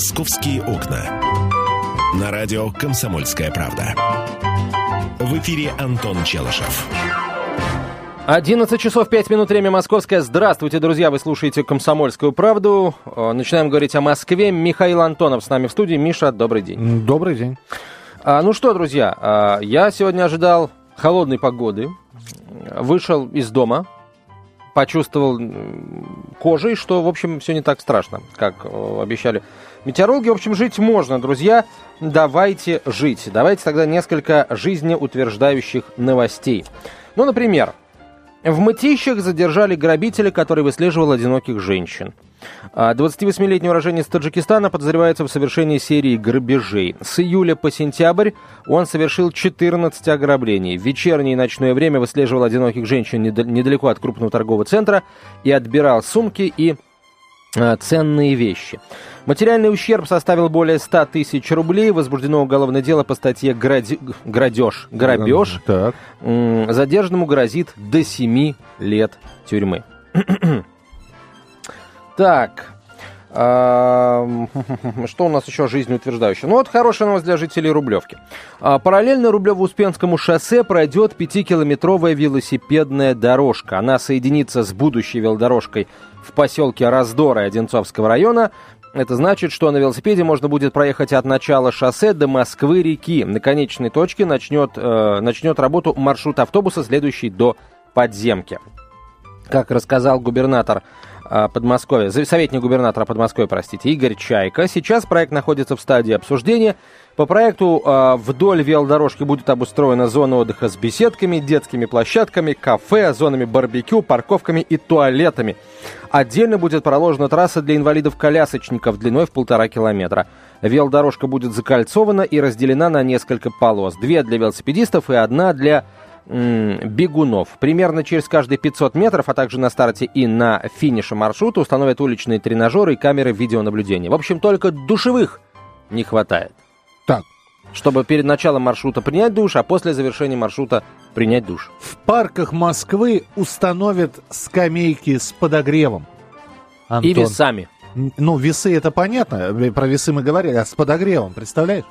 «Московские окна». На радио «Комсомольская правда». В эфире Антон Челышев. 11 часов 5 минут, время московское. Здравствуйте, друзья, вы слушаете «Комсомольскую правду». Э, начинаем говорить о Москве. Михаил Антонов с нами в студии. Миша, добрый день. Добрый день. А, ну что, друзья, а, я сегодня ожидал холодной погоды. Вышел из дома, почувствовал кожей, что, в общем, все не так страшно, как э, обещали метеорологи. В общем, жить можно, друзья. Давайте жить. Давайте тогда несколько жизнеутверждающих новостей. Ну, например, в Мытищах задержали грабителя, который выслеживал одиноких женщин. 28-летний а уроженец Таджикистана подозревается в совершении серии грабежей. С июля по сентябрь он совершил 14 ограблений. В вечернее и ночное время выслеживал одиноких женщин недалеко от крупного торгового центра и отбирал сумки и ценные вещи. Материальный ущерб составил более 100 тысяч рублей. Возбуждено уголовное дело по статье гради... «Градеж», «Грабеж». Так. Задержанному грозит до 7 лет тюрьмы. так, что у нас еще жизнеутверждающее? Ну вот хорошая новость для жителей Рублевки. А, параллельно Рублево-Успенскому шоссе пройдет 5-километровая велосипедная дорожка. Она соединится с будущей велодорожкой в поселке Раздора Одинцовского района. Это значит, что на велосипеде можно будет проехать от начала шоссе до Москвы-реки. На конечной точке начнет, э, начнет работу маршрут автобуса, следующий до подземки. Как рассказал губернатор э, Подмосковья, советник губернатора Подмосковья, простите, Игорь Чайка, сейчас проект находится в стадии обсуждения. По проекту э, вдоль велодорожки будет обустроена зона отдыха с беседками, детскими площадками, кафе, зонами барбекю, парковками и туалетами. Отдельно будет проложена трасса для инвалидов-колясочников длиной в полтора километра. Велодорожка будет закольцована и разделена на несколько полос. Две для велосипедистов и одна для бегунов. Примерно через каждые 500 метров, а также на старте и на финише маршрута установят уличные тренажеры и камеры видеонаблюдения. В общем, только душевых не хватает. Так. Чтобы перед началом маршрута принять душ, а после завершения маршрута принять душ. В парках Москвы установят скамейки с подогревом. Антон. И весами. Ну, весы это понятно, про весы мы говорили, а с подогревом, представляешь?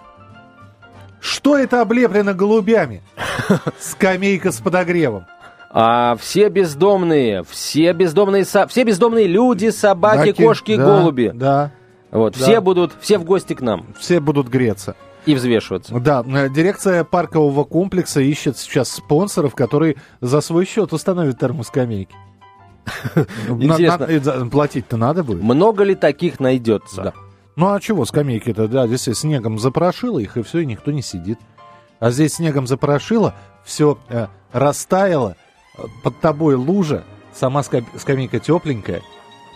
Что это облеплено голубями? Скамейка с подогревом. А все бездомные, все бездомные, все бездомные люди, собаки, Даки, кошки, да, голуби. Да. Вот, да. все будут, все в гости к нам. Все будут греться. И взвешиваться. Да, э, дирекция паркового комплекса ищет сейчас спонсоров, которые за свой счет установят термоскамейки. Интересно. Платить-то надо будет. Много ли таких найдется? Да. Ну а чего скамейки-то, да, здесь снегом запорошило их, и все, и никто не сидит. А здесь снегом запорошило, все э, растаяло, э, под тобой лужа, сама скамейка тепленькая,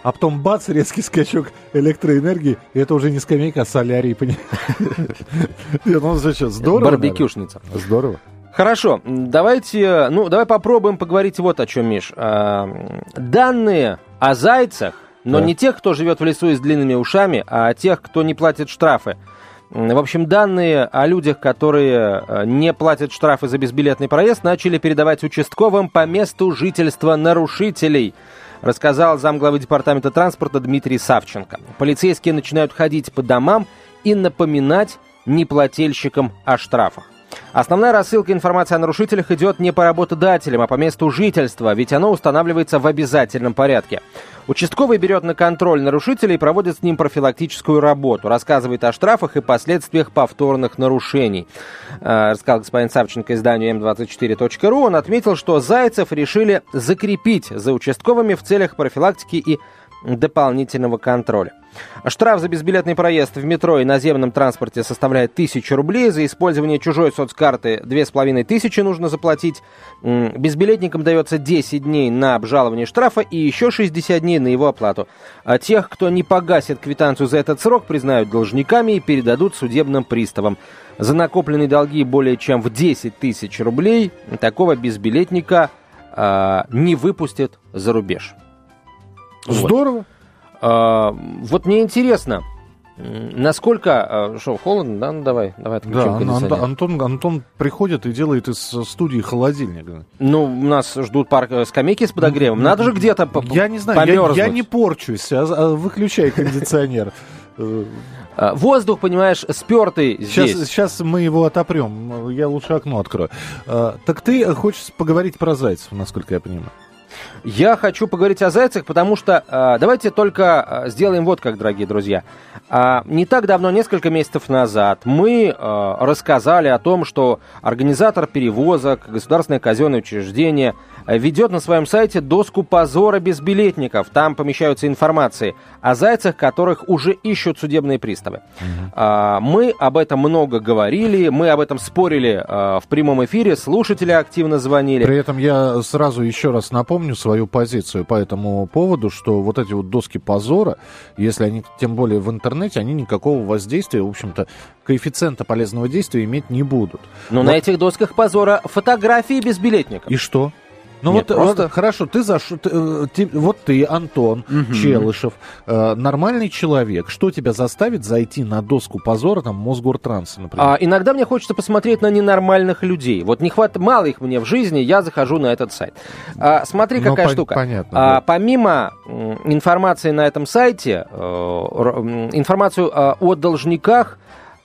а потом бац, резкий скачок электроэнергии, и это уже не скамейка, а солярий, понимаешь? Ну, зачем? Здорово. Барбекюшница. Здорово. Хорошо, давайте, ну, давай попробуем поговорить вот о чем, Миш. А, данные о зайцах, но не тех, кто живет в лесу и с длинными ушами, а тех, кто не платит штрафы. В общем, данные о людях, которые э, не платят штрафы за безбилетный проезд, начали передавать участковым по месту жительства нарушителей – рассказал замглавы департамента транспорта Дмитрий Савченко. Полицейские начинают ходить по домам и напоминать неплательщикам о штрафах. Основная рассылка информации о нарушителях идет не по работодателям, а по месту жительства, ведь оно устанавливается в обязательном порядке. Участковый берет на контроль нарушителей и проводит с ним профилактическую работу, рассказывает о штрафах и последствиях повторных нарушений. Э, рассказал господин Савченко изданию М24.ру. Он отметил, что Зайцев решили закрепить за участковыми в целях профилактики и дополнительного контроля. Штраф за безбилетный проезд в метро и наземном транспорте составляет 1000 рублей. За использование чужой соцкарты 2500 нужно заплатить. Безбилетникам дается 10 дней на обжалование штрафа и еще 60 дней на его оплату. А тех, кто не погасит квитанцию за этот срок, признают должниками и передадут судебным приставам. За накопленные долги более чем в 10 тысяч рублей такого безбилетника э, не выпустят за рубеж. Здорово. А, вот мне интересно, насколько... Что, холодно, да? Ну, давай, давай Да, Антон, Антон приходит и делает из студии холодильник. Ну, нас ждут парк э, скамейки с подогревом. Надо же где-то Я не знаю, я, я не порчусь, а, а выключай кондиционер. Воздух, понимаешь, спертый здесь. Сейчас, сейчас мы его отопрем. Я лучше окно открою. Так ты хочешь поговорить про зайцев, насколько я понимаю? Я хочу поговорить о зайцах, потому что э, давайте только сделаем вот как, дорогие друзья. Э, не так давно, несколько месяцев назад, мы э, рассказали о том, что организатор перевозок, государственное казенное учреждение ведет на своем сайте доску позора безбилетников. Там помещаются информации о зайцах, которых уже ищут судебные приставы. Угу. А, мы об этом много говорили, мы об этом спорили а, в прямом эфире, слушатели активно звонили. При этом я сразу еще раз напомню свою позицию по этому поводу, что вот эти вот доски позора, если они, тем более в интернете, они никакого воздействия, в общем-то, коэффициента полезного действия иметь не будут. Но вот. на этих досках позора фотографии безбилетников. И что? Ну Нет, вот, просто... вот хорошо, ты зашел, ты, э, вот ты, Антон угу. Челышев, э, нормальный человек. Что тебя заставит зайти на доску позора, там, Мосгортранса, например? А, иногда мне хочется посмотреть на ненормальных людей. Вот не хватает, мало их мне в жизни, я захожу на этот сайт. А, смотри, ну, какая по- штука. Понятно. А, да. Помимо информации на этом сайте, э, информацию э, о должниках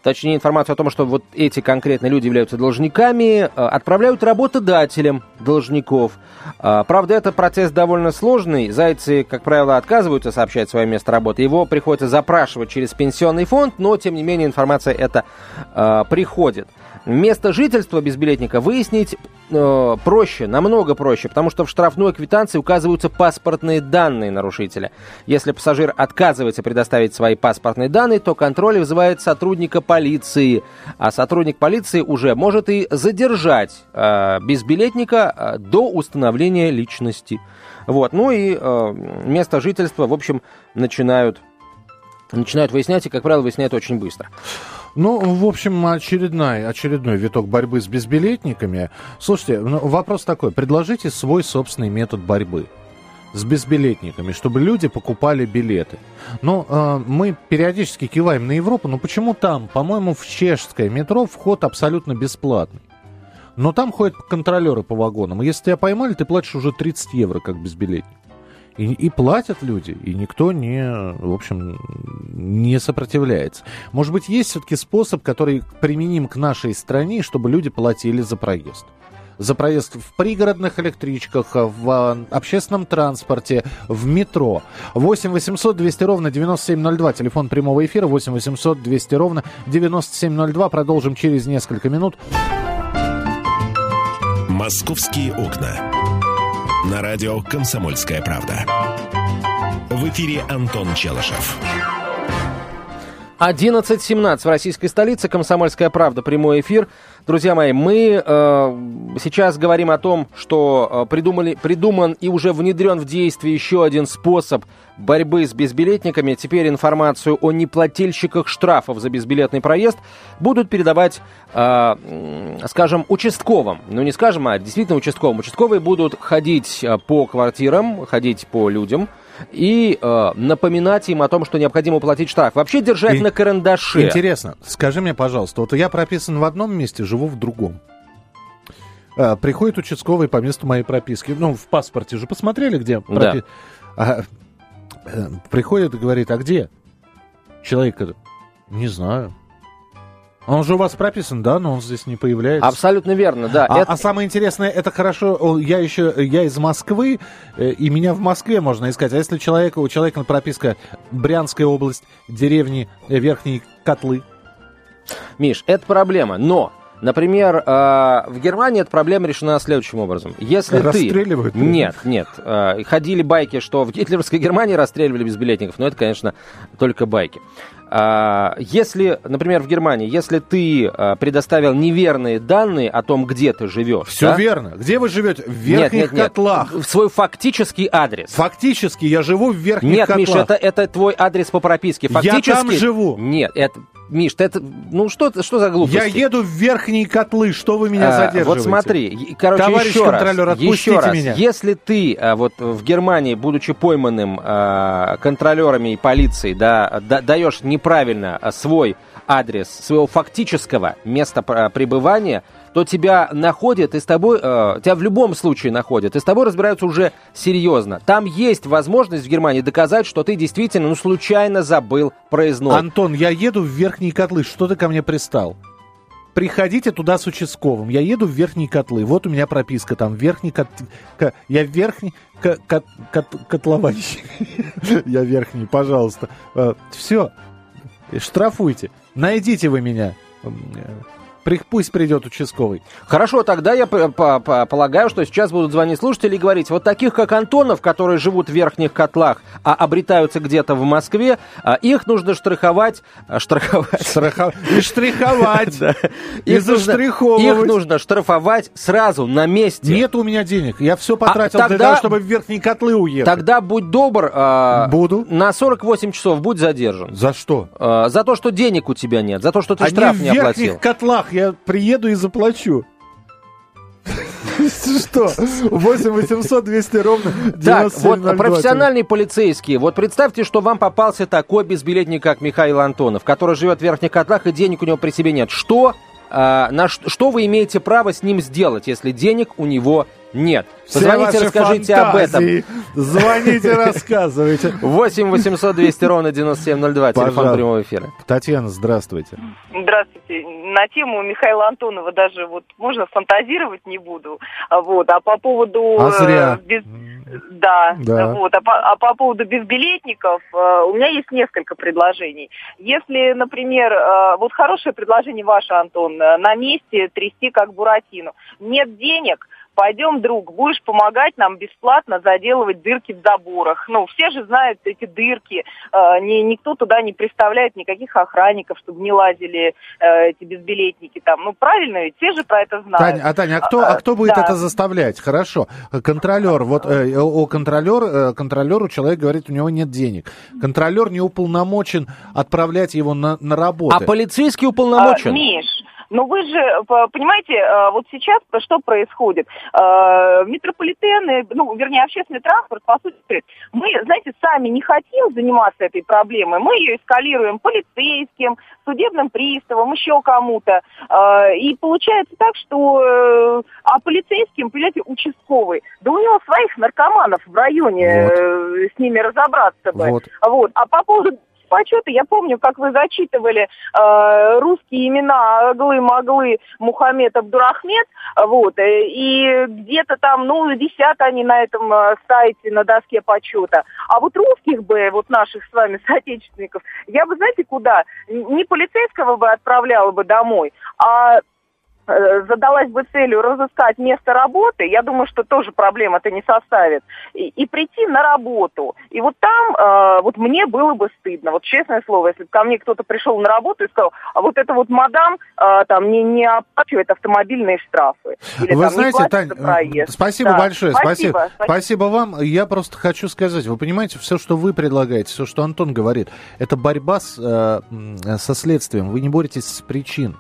точнее информацию о том, что вот эти конкретные люди являются должниками, э, отправляют работодателям должников. Э, правда, это процесс довольно сложный. Зайцы, как правило, отказываются сообщать свое место работы. Его приходится запрашивать через пенсионный фонд, но, тем не менее, информация эта э, приходит. Место жительства безбилетника выяснить э, проще, намного проще, потому что в штрафной квитанции указываются паспортные данные нарушителя. Если пассажир отказывается предоставить свои паспортные данные, то контроль вызывает сотрудника полиции, а сотрудник полиции уже может и задержать э, безбилетника э, до установления личности. Вот. Ну и э, место жительства, в общем, начинают, начинают выяснять, и, как правило, выясняют очень быстро. Ну, в общем, очередной, очередной виток борьбы с безбилетниками. Слушайте, ну, вопрос такой. Предложите свой собственный метод борьбы с безбилетниками, чтобы люди покупали билеты. Ну, э, мы периодически киваем на Европу, но почему там? По-моему, в чешское метро вход абсолютно бесплатный. Но там ходят контролеры по вагонам. Если тебя поймали, ты платишь уже 30 евро как безбилетник. И, и платят люди, и никто не, в общем, не сопротивляется. Может быть, есть все-таки способ, который применим к нашей стране, чтобы люди платили за проезд? за проезд в пригородных электричках, в общественном транспорте, в метро. 8 800 200 ровно 9702, телефон прямого эфира 8 800 200 ровно 9702. Продолжим через несколько минут. «Московские окна». На радио «Комсомольская правда». В эфире Антон Челышев. 11.17 в российской столице. Комсомольская правда. Прямой эфир. Друзья мои, мы э, сейчас говорим о том, что э, придумали, придуман и уже внедрен в действие еще один способ борьбы с безбилетниками. Теперь информацию о неплательщиках штрафов за безбилетный проезд будут передавать, э, скажем, участковым. Ну, не скажем, а действительно участковым. Участковые будут ходить э, по квартирам, ходить по людям, и э, напоминать им о том, что необходимо платить штраф. Вообще держать и... на карандаше. Интересно, скажи мне, пожалуйста, вот я прописан в одном месте, живу в другом. А, приходит участковый по месту моей прописки. Ну, в паспорте же посмотрели, где пропи... да. а, э, приходит и говорит, а где? Человек, не знаю. Он же у вас прописан, да, но он здесь не появляется. Абсолютно верно, да. А, это... а самое интересное, это хорошо, я еще, я из Москвы, э, и меня в Москве можно искать. А если человека, у человека прописка Брянская область, деревни э, Верхние Котлы? Миш, это проблема, но Например, э, в Германии эта проблема решена следующим образом. Если Расстреливают? Ты... Нет, нет. Ходили байки, что в гитлеровской Германии расстреливали безбилетников, но это, конечно, только байки. А, если, например, в Германии, если ты а, предоставил неверные данные о том, где ты живешь. Все да? верно. Где вы живете? В верхних нет, нет, котлах. Нет. Свой фактический адрес. Фактически я живу в верхних нет, котлах. Нет, Миша, это, это твой адрес по прописке. Фактически... Я там живу. Нет, это Миш, ты это, ну что, что за глупости? Я еду в верхние котлы, что вы меня А, задерживаете? Вот смотри, короче, Товарищ еще контролер, раз, отпустите еще раз, меня. если ты а, вот в Германии, будучи пойманным а, контролерами и полицией, да, да- даешь неправильно а, свой адрес своего фактического места пр- пребывания, то тебя находят и с тобой, э, тебя в любом случае находят, и с тобой разбираются уже серьезно. Там есть возможность в Германии доказать, что ты действительно, ну, случайно забыл проездной. Антон, я еду в верхние котлы, что ты ко мне пристал? Приходите туда с участковым. Я еду в верхние котлы. Вот у меня прописка там. Верхний кот... ко- Я верхний ко- кот- кот- котловальщик. Я верхний, пожалуйста. Все. Штрафуйте. Найдите вы меня. Пусть придет участковый. Хорошо, тогда я полагаю, что сейчас будут звонить слушатели и говорить, вот таких, как Антонов, которые живут в верхних котлах, а обретаются где-то в Москве, а, их нужно штриховать, а, штриховать. Страхов- И штриховать. И заштриховывать. их нужно штрафовать сразу, на месте. Нет у меня денег. Я все потратил для тогда- того, чтобы в верхние котлы уехать. Тогда будь добр, а, Буду. на 48 часов будь задержан. За что? А, за то, что денег у тебя нет, за то, что ты штраф в не верхних оплатил. котлах. Я приеду и заплачу. Что? 8 800 200 ровно Так, вот 9702. профессиональные полицейские. Вот представьте, что вам попался такой безбилетник, как Михаил Антонов, который живет в верхних котлах и денег у него при себе нет. Что, а, на что вы имеете право с ним сделать, если денег у него нет? Все Позвоните, ваши расскажите об этом. фантазии. Звоните, рассказывайте. 8 800 200 ровно 9702, телефон Пожалуйста. прямого эфира. Татьяна, здравствуйте. Здравствуйте. На тему Михаила Антонова даже вот можно фантазировать не буду. А Вот. А по поводу... А зря. э, без- Да, Да. вот. А по, а по поводу безбилетников, э, у меня есть несколько предложений. Если, например, э, вот хорошее предложение ваше, Антон, э, на месте трясти как Буратино. Нет денег, пойдем, друг, будешь помогать нам бесплатно заделывать дырки в заборах. Ну, все же знают эти дырки, э, ни- никто туда не представляет никаких охранников, чтобы не лазили э, эти безбилетники там. Ну, правильно ведь, все же про это знают. Таня, а Таня, а кто, а кто будет Да. это заставлять? Хорошо. Контролер, вот э, о контролер, э, контролеру человек говорит, у него нет денег. Контролер не уполномочен отправлять его на, на работу. А полицейский А, уполномочен? Миш, ну вы же, понимаете, э, вот сейчас что происходит? Э, Метрополитены, ну, вернее, общественный транспорт, по сути, мы, знаете, сами не хотим заниматься этой проблемой. Мы ее эскалируем полицейским, судебным приставом, еще кому-то. Э, И получается так, что... А полицейским, понимаете, участковый, да у него своих наркоманов в районе, Вот. с ними разобраться бы. Вот. Вот. А по поводу почета, я помню, как вы зачитывали э, русские имена Аглы-Маглы, Мухаммед, Абдурахмед, вот, э, и где-то там, ну, висят они на этом э, сайте, на доске почета. А вот русских бы, вот наших с вами соотечественников, я бы, знаете, куда? Не полицейского бы отправляла бы домой, а задалась бы целью разыскать место работы, я думаю, что тоже проблем это не составит, и, и прийти на работу. И вот там, э, вот мне было бы стыдно, вот честное слово, если бы ко мне кто-то пришел на работу и сказал, а вот это вот мадам э, там не, не оплачивает автомобильные штрафы. Или, Вы там, знаете, Тань, проезд. спасибо Да. большое, спасибо. Спасибо. Спасибо вам. Я просто хочу сказать, вы понимаете, все, что вы предлагаете, все, что Антон говорит, это борьба с, э, со следствием. Вы не боретесь с причин.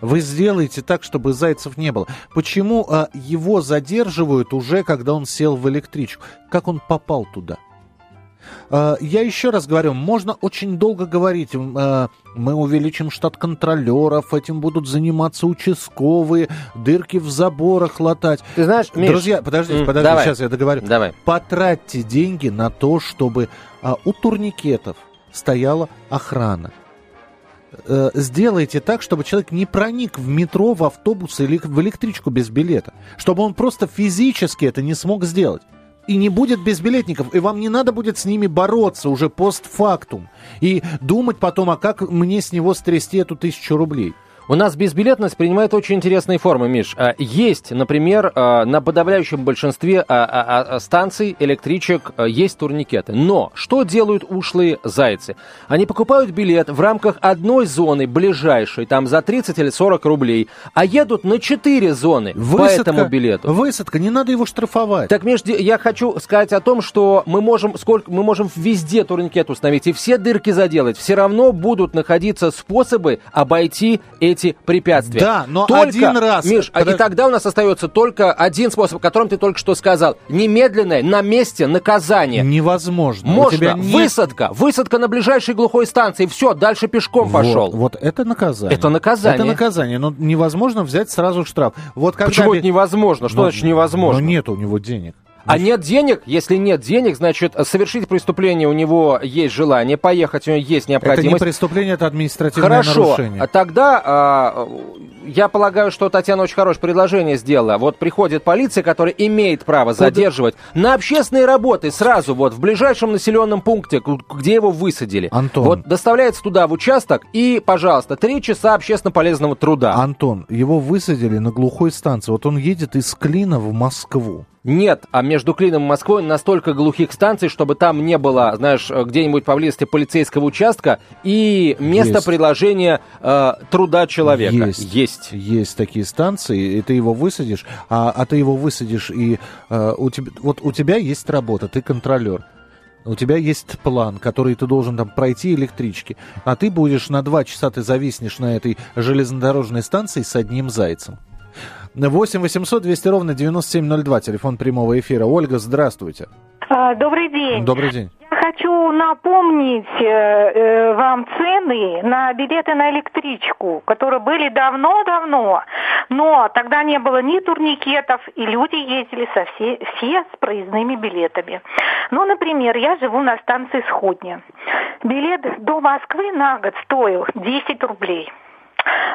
Вы сделаете так, чтобы зайцев не было. Почему э, его задерживают уже, когда он сел в электричку? Как он попал туда? Э, Я еще раз говорю, можно очень долго говорить, э, мы увеличим штат контролеров, этим будут заниматься участковые, дырки в заборах латать. Ты знаешь, Миш, Друзья, подождите, подождите, давай. сейчас я договорю. Давай. Потратьте деньги на то, чтобы а, у турникетов стояла охрана. Э, Сделайте так, чтобы человек не проник в метро, в автобус или в электричку без билета. Чтобы он просто физически это не смог сделать. И не будет безбилетников, и вам не надо будет с ними бороться уже постфактум. И думать потом, а как мне с него стрясти эту тысячу рублей. У нас безбилетность принимает очень интересные формы, Миш. А, есть, например, а, на подавляющем большинстве а, станций, электричек есть турникеты. Но что делают ушлые зайцы? Они покупают билет в рамках одной зоны, ближайшей, там за 30 или 40 рублей, а едут на 4 зоны высадка, по этому билету. Высадка, не надо его штрафовать. Так, Миш, я хочу сказать о том, что мы можем, сколько, мы можем везде турникет установить и все дырки заделать. Все равно будут находиться способы обойти эти препятствия. Да, но только, один раз. Миш, когда... и тогда у нас остается только один способ, о котором ты только что сказал. Немедленное на месте наказание. Невозможно. Можно. нет... Высадка. Высадка на ближайшей глухой станции. Все, дальше пешком вот, пошел. Вот это наказание. Это наказание. Это наказание. Но невозможно взять сразу штраф. Вот когда Почему это невозможно? Что ну, значит невозможно? Но нет у него денег. А нет денег? Если нет денег, значит, совершить преступление у него есть желание, поехать у него есть необходимость. Это не преступление, это административное Хорошо. нарушение. Хорошо. Тогда а, я полагаю, что Татьяна очень хорошее предложение сделала. Вот приходит полиция, которая имеет право Куда? задерживать на общественные работы сразу вот в ближайшем населенном пункте, где его высадили. Антон. Вот доставляется туда в участок и, пожалуйста, три часа общественно полезного труда. Антон, его высадили на глухой станции. Вот он едет из Клина в Москву. Нет, а между Клином и Москвой настолько глухих станций, чтобы там не было, знаешь, где-нибудь поблизости полицейского участка и место есть. приложения э, труда человека. Есть. Есть. Есть такие станции, и ты его высадишь, а, а ты его высадишь, и э, у тебя, вот у тебя есть работа, ты контролер. У тебя есть план, который ты должен там пройти электрички, а ты будешь на два часа, ты зависнешь на этой железнодорожной станции с одним зайцем. 8 800 200 ровно 9702, телефон прямого эфира. Ольга, здравствуйте. А, добрый день. Добрый день. Я хочу напомнить э, э, вам цены на билеты на электричку, которые были давно-давно, но тогда не было ни турникетов, и люди ездили со все, все с проездными билетами. Ну, например, я живу на станции Сходня. Билет до Москвы на год стоил 10 рублей.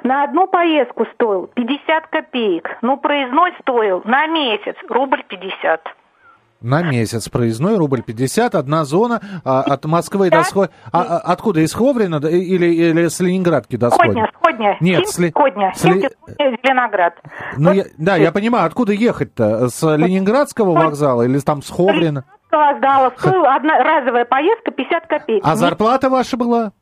На одну поездку стоил 50 копеек, но проездной стоил на месяц рубль 50. На месяц проездной рубль 50, одна зона а, от Москвы до Сходня. А, а, откуда? Из Ховрина или, или с Ленинградки до Сходня? Сходня, Сходня. Нет, с Сходня. Сли... Зеленоград. Ну, вот. я, да, я понимаю, откуда ехать-то? С Ленинградского вокзала или там с Ховрина? Сдала. Одна разовая поездка 50 копеек. А зарплата ваша была?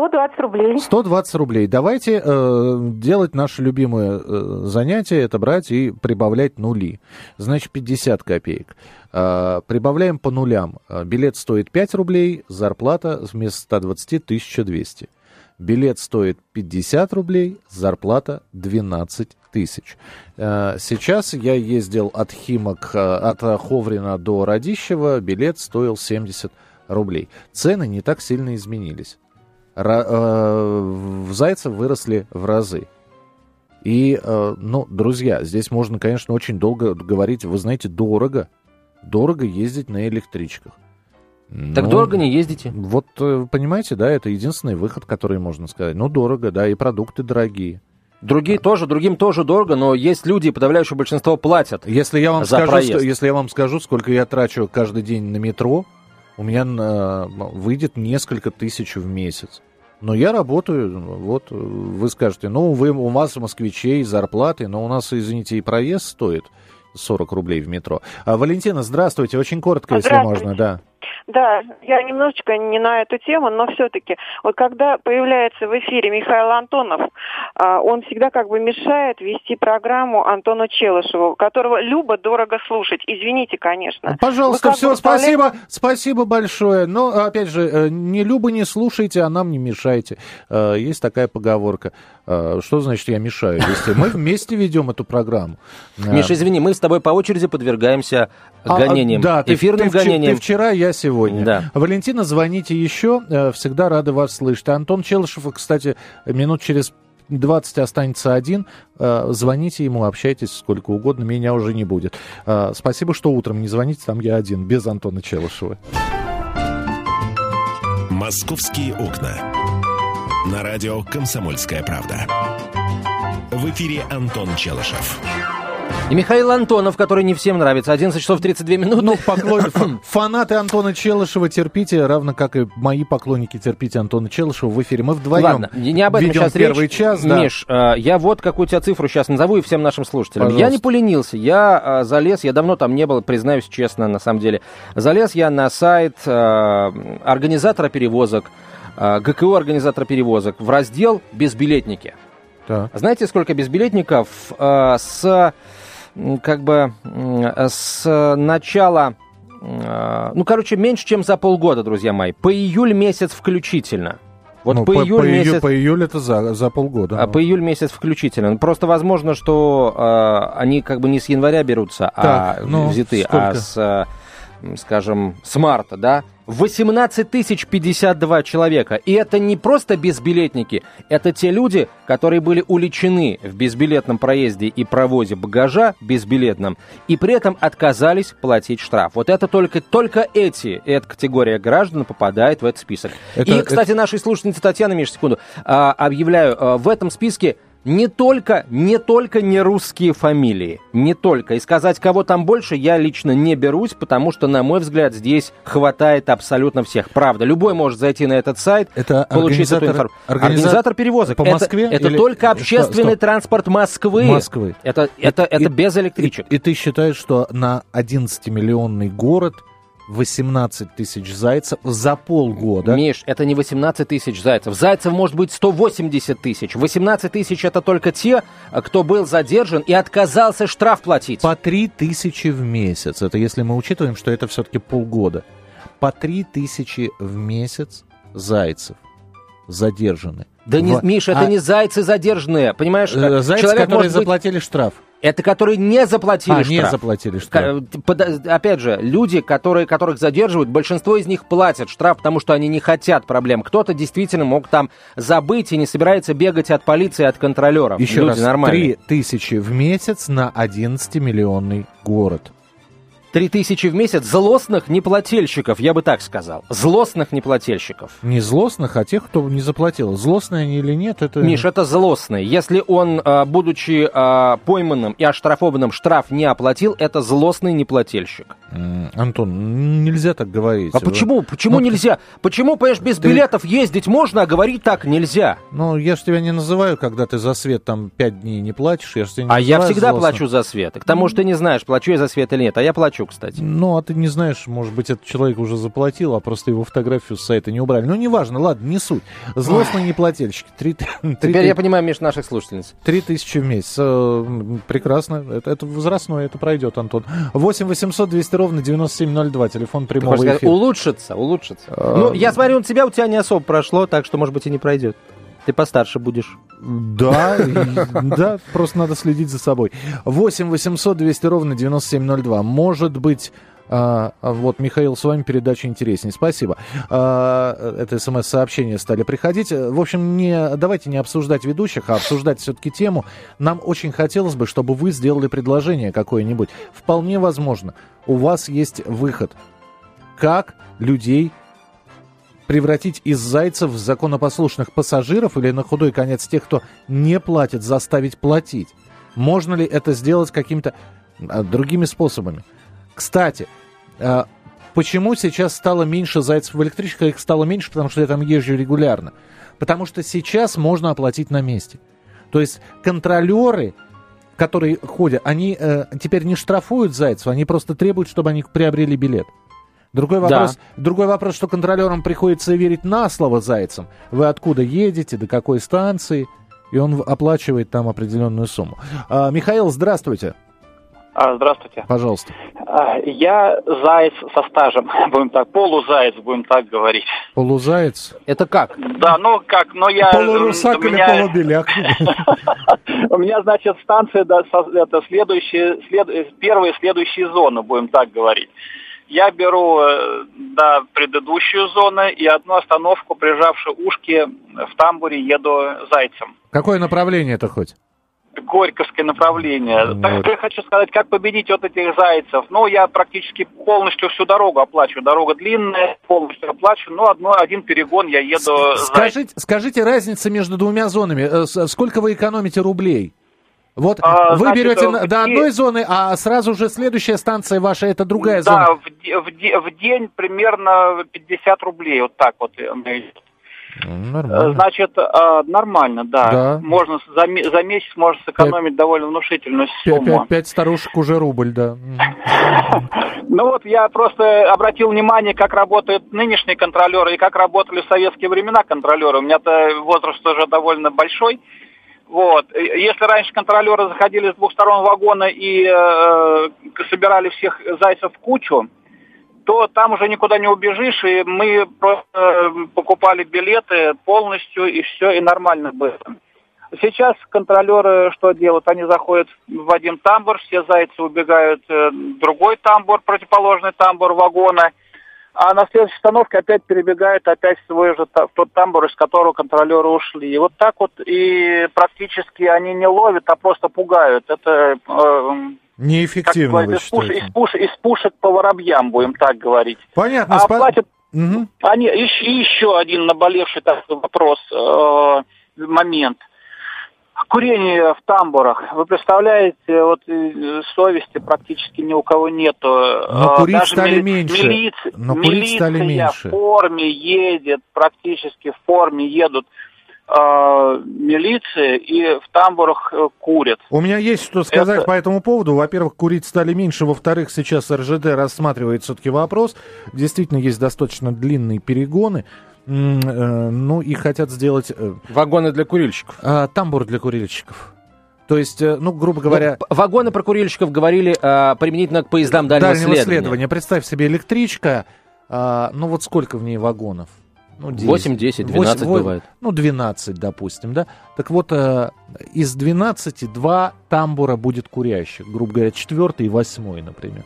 120 рублей. 120 рублей. Давайте э, делать наше любимое э, занятие, это брать и прибавлять нули. Значит, 50 копеек. Э, прибавляем по нулям. Э, билет стоит 5 рублей, зарплата вместо 120 1200. Билет стоит 50 рублей, зарплата 12 тысяч. Э, сейчас я ездил от Химок, от Ховрина до Радищева, билет стоил 70 рублей. Цены не так сильно изменились. Э, в зайцев выросли в разы. И, э, ну, друзья, здесь можно, конечно, очень долго говорить. Вы знаете, дорого. Дорого ездить на электричках. Так ну, дорого не ездите? Вот, э, понимаете, да, это единственный выход, который можно сказать. Ну, дорого, да, и продукты дорогие. Другие а. тоже, другим тоже дорого, но есть люди, подавляющее большинство платят если я вам за скажу, проезд. Если я вам скажу, сколько я трачу каждый день на метро, у меня э, выйдет несколько тысяч в месяц. Но я работаю, вот вы скажете, ну, вы, у вас москвичей зарплаты, но у нас, извините, и проезд стоит 40 рублей в метро. А, Валентина, здравствуйте, очень коротко, если можно, да. Да, я немножечко не на эту тему, но все-таки, вот когда появляется в эфире Михаил Антонов, а, он всегда как бы мешает вести программу Антону Челышеву, которого любо дорого слушать. Извините, конечно. Пожалуйста, все, спасибо, спасибо большое. Но, опять же, э, не любо не слушайте, а нам не мешайте. Э, есть такая поговорка. Э, что значит я мешаю вести? Мы вместе ведем эту программу. Миша, извини, мы с тобой по очереди подвергаемся а, гонениям, а, да, эфирным ты, гонениям. Ты вчера, я сегодня. Да. Валентина, звоните еще, э, всегда рады вас слышать. Антон Челышев, кстати, минут через 20 останется один. Э, звоните ему, общайтесь сколько угодно, меня уже не будет. Э, спасибо, что утром не звоните, там я один, без Антона Челышева. «Московские окна». На радио «Комсомольская правда». В эфире Антон Челышев. И Михаил Антонов, который не всем нравится. 11 часов 32 минуты. Ну, поклон... фанаты Антона Челышева терпите, равно как и мои поклонники терпите Антона Челышева в эфире. Мы вдвоем Ладно, не об этом сейчас первый речь. час. Да. Миш, э, я вот какую тебе цифру сейчас назову и всем нашим слушателям. Пожалуйста. Я не поленился, я э, залез, я давно там не был, признаюсь честно, на самом деле. Залез я на сайт э, организатора перевозок, ГКО организатора перевозок, в раздел «Безбилетники». Так. Знаете, сколько безбилетников э, с как бы с начала, э, ну, короче, меньше, чем за полгода, друзья мои, по июль месяц включительно. Вот Ну, по, июль ию- месяц... по июль это за, за полгода. А по июль месяц включительно. Просто возможно, что э, они как бы не с января берутся, а Так, ну, взяты, сколько? а с, скажем, с марта, да? 18 тысяч 52 человека. И это не просто безбилетники, это те люди, которые были уличены в безбилетном проезде и провозе багажа безбилетном, и при этом отказались платить штраф. Вот это только, только эти, эта категория граждан попадает в этот список. Это- и, кстати, нашей слушательнице Татьяна, Миш, секунду, а, объявляю, а, в этом списке не только, не только не русские фамилии, не только. И сказать, кого там больше, я лично не берусь, потому что, на мой взгляд, здесь хватает абсолютно всех. Правда, любой может зайти на этот сайт, Это получить эту организатор- информацию. организа- Организатор перевозок. по Это- Москве Это, или- только Стоп, общественный стоп. транспорт Москвы. Москвы. Это, это, это И- без электричек. И, и ты считаешь, что на 11-миллионный город 18 тысяч зайцев за полгода... Миш, это не 18 тысяч зайцев. Зайцев может быть 180 тысяч. 18 тысяч это только те, кто был задержан и отказался штраф платить. По 3 тысячи в месяц. Это если мы учитываем, что это все-таки полгода. По 3 тысячи в месяц зайцев задержаны. Да не, В- Миш, это а, не зайцы задержанные, понимаешь? э, Зайцы, Человек которые может быть- заплатили штраф. Это которые не заплатили а, штраф. не заплатили штраф. Опять же, люди, которые, которых задерживают, большинство из них платят штраф, потому что они не хотят проблем. Кто-то действительно мог там забыть и не собирается бегать от полиции, от контролеров. Еще Люди раз, нормальные. 3 тысячи в месяц на 11-миллионный город. Три тысячи в месяц злостных неплательщиков, я бы так сказал. Злостных неплательщиков. Не злостных, а тех, кто не заплатил. Злостные они или нет, это... Миш, это злостный. Если он, а, будучи а, пойманным и оштрафованным, штраф не оплатил, это злостный неплательщик. Антон, нельзя так говорить. А почему? Почему Ну, нельзя? Почему, понимаешь, без ты- билетов ездить можно, а говорить так нельзя? Ну, я же тебя не называю, когда ты за свет там 5 дней не платишь. Я ж тебя не А я всегда злостным. плачу за свет. К тому, что ты не знаешь, плачу я за свет или нет. А я плачу, кстати. Ну, а ты не знаешь, может быть, этот человек уже заплатил, а просто его фотографию с сайта не убрали. Ну, неважно, ладно, не суть. Злостные неплательщики. Три, три, Теперь я понимаю, Миш, наших слушательниц. Три тысячи в месяц. Э, Прекрасно. Это, это возрастное, это пройдет, Антон. 8 800 200 ровно 9702. Телефон прямого хочешь сказать, эфира. улучшится, улучшится. А, Ну, я смотрю, у тебя, у тебя не особо прошло, так что, может быть, и не пройдет. Ты постарше будешь. Да, да, просто надо следить за собой. 8 800 200 ровно 9702. Может быть... а, вот, Михаил, с вами передача интереснее. Спасибо. А, это смс-сообщения стали приходить. В общем, не, давайте не обсуждать ведущих, а обсуждать все-таки тему. Нам очень хотелось бы, чтобы вы сделали предложение какое-нибудь. Вполне возможно, у вас есть выход. Как людей превратить из зайцев в законопослушных пассажиров или на худой конец тех, кто не платит, заставить платить? Можно ли это сделать какими-то а, другими способами? Кстати, почему сейчас стало меньше зайцев в электричках? Их стало меньше, потому что я там езжу регулярно. Потому что сейчас можно оплатить на месте. То есть контролеры, которые ходят, они э, теперь не штрафуют зайцев, они просто требуют, чтобы они приобрели билет. Другой Да. вопрос, другой вопрос, что контролерам приходится верить на слово зайцам. Вы откуда едете, до какой станции, и он оплачивает там определенную сумму. А, Михаил, здравствуйте, А, Здравствуйте. пожалуйста. А, Я заяц со стажем, будем так, полузаяц, будем так говорить. Полузаяц. Это как? Да, ну как, но я... Полурусак у или меня- полубеляк? У меня, значит, станция, это следующие, след, э, первые следующие зоны, будем так говорить. Я беру, э, да, предыдущую зону и одну остановку, прижавши ушки в тамбуре, еду зайцем. Какое направление это хоть? Горьковское направление. Вот. Так я хочу сказать, как победить вот этих зайцев. Ну, я практически полностью всю дорогу оплачиваю. Дорога длинная, полностью оплачиваю. Ну, одно, один перегон я еду. Скажите, скажите разница между двумя зонами. Э, Сколько вы экономите рублей? Вот А, вы значит, берете э, в до одной зоны, а сразу же следующая станция ваша это другая да, зона. в, де- в, де- в день примерно 50 рублей, вот так вот. Идет. М, Э, Нормально. Значит, э, нормально, да. Да. Можно за, за месяц можно сэкономить довольно внушительную сумму. Пять, пять старушек уже рубль, да. Ну вот я просто обратил внимание, как работают нынешние контролеры и как работали в советские времена контролеры. У меня-то возраст уже довольно большой. Вот. Если раньше контролеры заходили с двух сторон вагона и э, собирали всех зайцев в кучу, то там уже никуда не убежишь, и мы просто э, покупали билеты полностью, и все, и нормально было. Сейчас контролеры что делают? Они заходят в один тамбур, все зайцы убегают э, в другой тамбур, противоположный тамбур вагона, а на следующей остановке опять перебегают опять в свой же в тот тамбур, из которого контролеры ушли. И вот так вот и практически они не ловят, а просто пугают. Это, э, Неэффективно, вы считаете. из пуш- из пушек по воробьям, будем так говорить. Понятно. А спа- платят Мгм. они, еще, еще один наболевший такой вопрос, э, момент. Курение в тамбурах. Вы представляете, вот э, совести практически ни у кого нету. Но Э, курить даже стали мили- меньше. милиция- Но курить стали милиция меньше. в форме едет, практически в форме едут милиции и в тамбурах э, курят. У меня есть что сказать Это- по этому поводу. Во-первых, курить стали меньше. Во-вторых, сейчас РЖД рассматривает все-таки вопрос. Действительно, есть достаточно длинные перегоны. Э, Ну и хотят сделать э, Вагоны для курильщиков. а, тамбур для курильщиков. То есть, э, ну, грубо говоря, Ну, вагоны про курильщиков говорили а, применительно к поездам дальнего, дальнего следования. следования. Представь себе электричка. а, ну вот сколько в ней вагонов? Ну, 10. 8, 10, 12 Восемь- бывает. Ну, 12, допустим, да? Так вот, э, из 12 два тамбура будет курящих. Грубо говоря, четвертый и восьмой, например.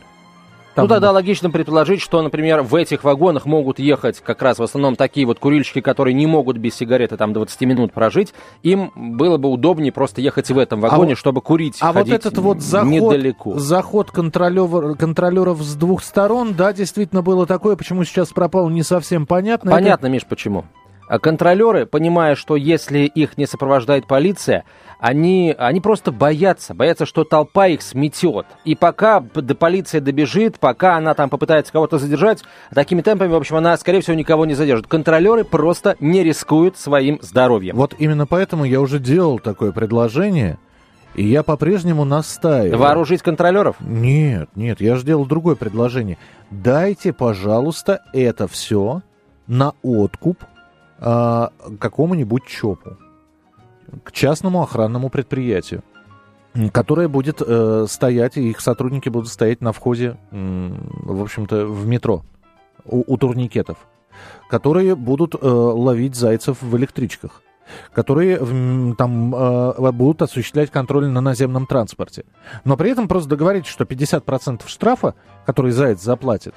Там Ну тогда логично предположить, что, например, в этих вагонах могут ехать как раз в основном такие вот курильщики, которые не могут без сигареты там 20 минут прожить. Им было бы удобнее просто ехать в этом вагоне, вот- чтобы курить, А вот этот вот заход, недалеко. заход контролер, контролеров с двух сторон, да, действительно было такое, почему сейчас пропало, не совсем понятно. Это- Понятно, Миш, почему. А Контролеры, понимая, что если их не сопровождает полиция, они, они просто боятся, боятся, что толпа их сметет. И пока до полиция добежит, пока она там попытается кого-то задержать, такими темпами, в общем, она, скорее всего, никого не задержит. Контролеры просто не рискуют своим здоровьем. Вот именно поэтому я уже делал такое предложение, и я по-прежнему настаиваю. Вооружить контролеров? Нет, нет, я же делал другое предложение. Дайте, пожалуйста, это все на откуп а, какому-нибудь ЧОПу, к частному охранному предприятию, которое будет э, стоять, и их сотрудники будут стоять на входе, м, в общем-то, в метро у, у турникетов, которые будут э, ловить зайцев в электричках которые там э, будут осуществлять контроль на наземном транспорте. Но при этом просто договоритесь, что 50% штрафа, который заяц заплатит,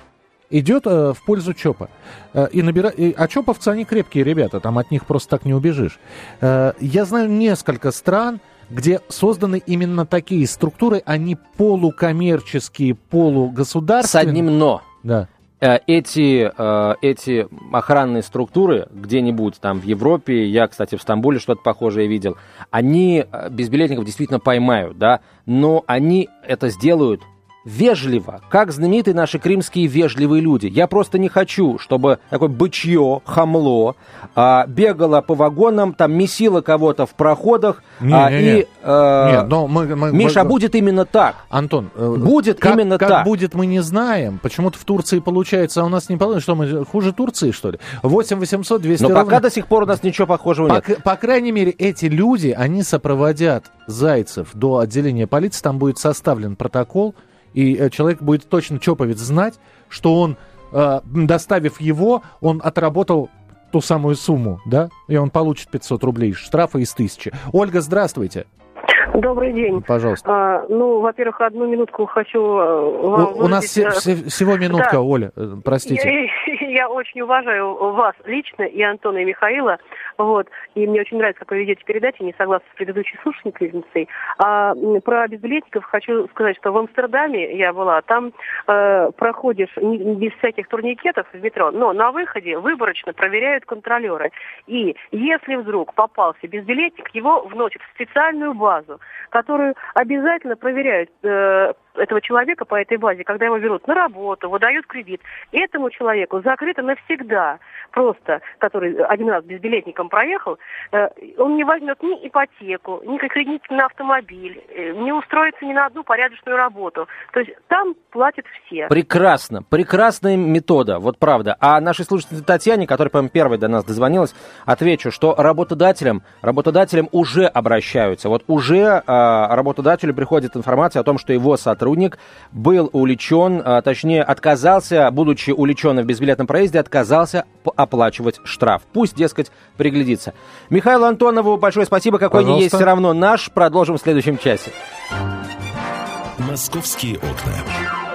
идет э, в пользу ЧОПа. Э, и набира... и- А ЧОПовцы, они крепкие ребята, там от них просто так не убежишь. Э, я знаю несколько стран, где созданы именно такие структуры, они полукоммерческие, С полугосударственные. одним «но». Да. Э, Эти, э, эти охранные структуры где-нибудь там в Европе, я, кстати, в Стамбуле что-то похожее видел, они э, безбилетников действительно поймают, да, но они это сделают вежливо, как знаменитые наши кримские вежливые люди. Я просто не хочу, чтобы такое бычье, хамло а, бегало по вагонам, там месило кого-то в проходах, Не, а, не, не. и... э, Нет, но мы, мы- Миша, мы- будет именно так. Антон, э, Будет как, именно как так. будет, мы не знаем. Почему-то в Турции получается, а у нас не получится. Что мы хуже Турции, что ли? 8 800 200 Но ровно- пока до сих пор у нас ничего похожего по, нет. по крайней мере, эти люди, они сопроводят зайцев до отделения полиции. Там будет составлен протокол, и э, человек будет точно, чоповец, знать, что он, э, доставив его, он отработал ту самую сумму, да, и он получит 500 рублей штрафа из тысячи. Ольга, здравствуйте. Добрый день. Пожалуйста. А, ну, во-первых, одну минутку хочу э, вам У, у нас се- э, се- всего минутка, да. Оля, э, простите. Я, я очень уважаю вас лично и Антона и Михаила. Вот. И мне очень нравится, как вы ведете передачи, не согласна с предыдущей слушательницей. А про безбилетников хочу сказать, что в Амстердаме я была, там э, проходишь без всяких турникетов в метро, но на выходе выборочно проверяют контролеры. И если вдруг попался безбилетник, его вносят в специальную базу, которую обязательно проверяют э, этого человека по этой базе, когда его берут на работу, выдают кредит. Этому человеку закрыто навсегда. Просто, который один раз безбилетником проехал, э, он не возьмет ни ипотеку, ни кредит на автомобиль, э, не устроится ни на одну порядочную работу. То есть там платят все. Прекрасно, прекрасная метода, вот правда. А нашей слушательнице Татьяне, которая, по-моему, первой до нас дозвонилась, отвечу, что работодателям, работодателям уже обращаются. Вот уже а, работодателю приходит информация о том, что его сотрудник был увлечен, а, точнее, отказался, будучи увлеченным в безбилетном проезде, отказался оплачивать штраф. Пусть, дескать, приглядится. Михаилу Антонову большое спасибо, какой не есть Пожалуйста. все равно наш. Продолжим в следующем часе. «Московские окна».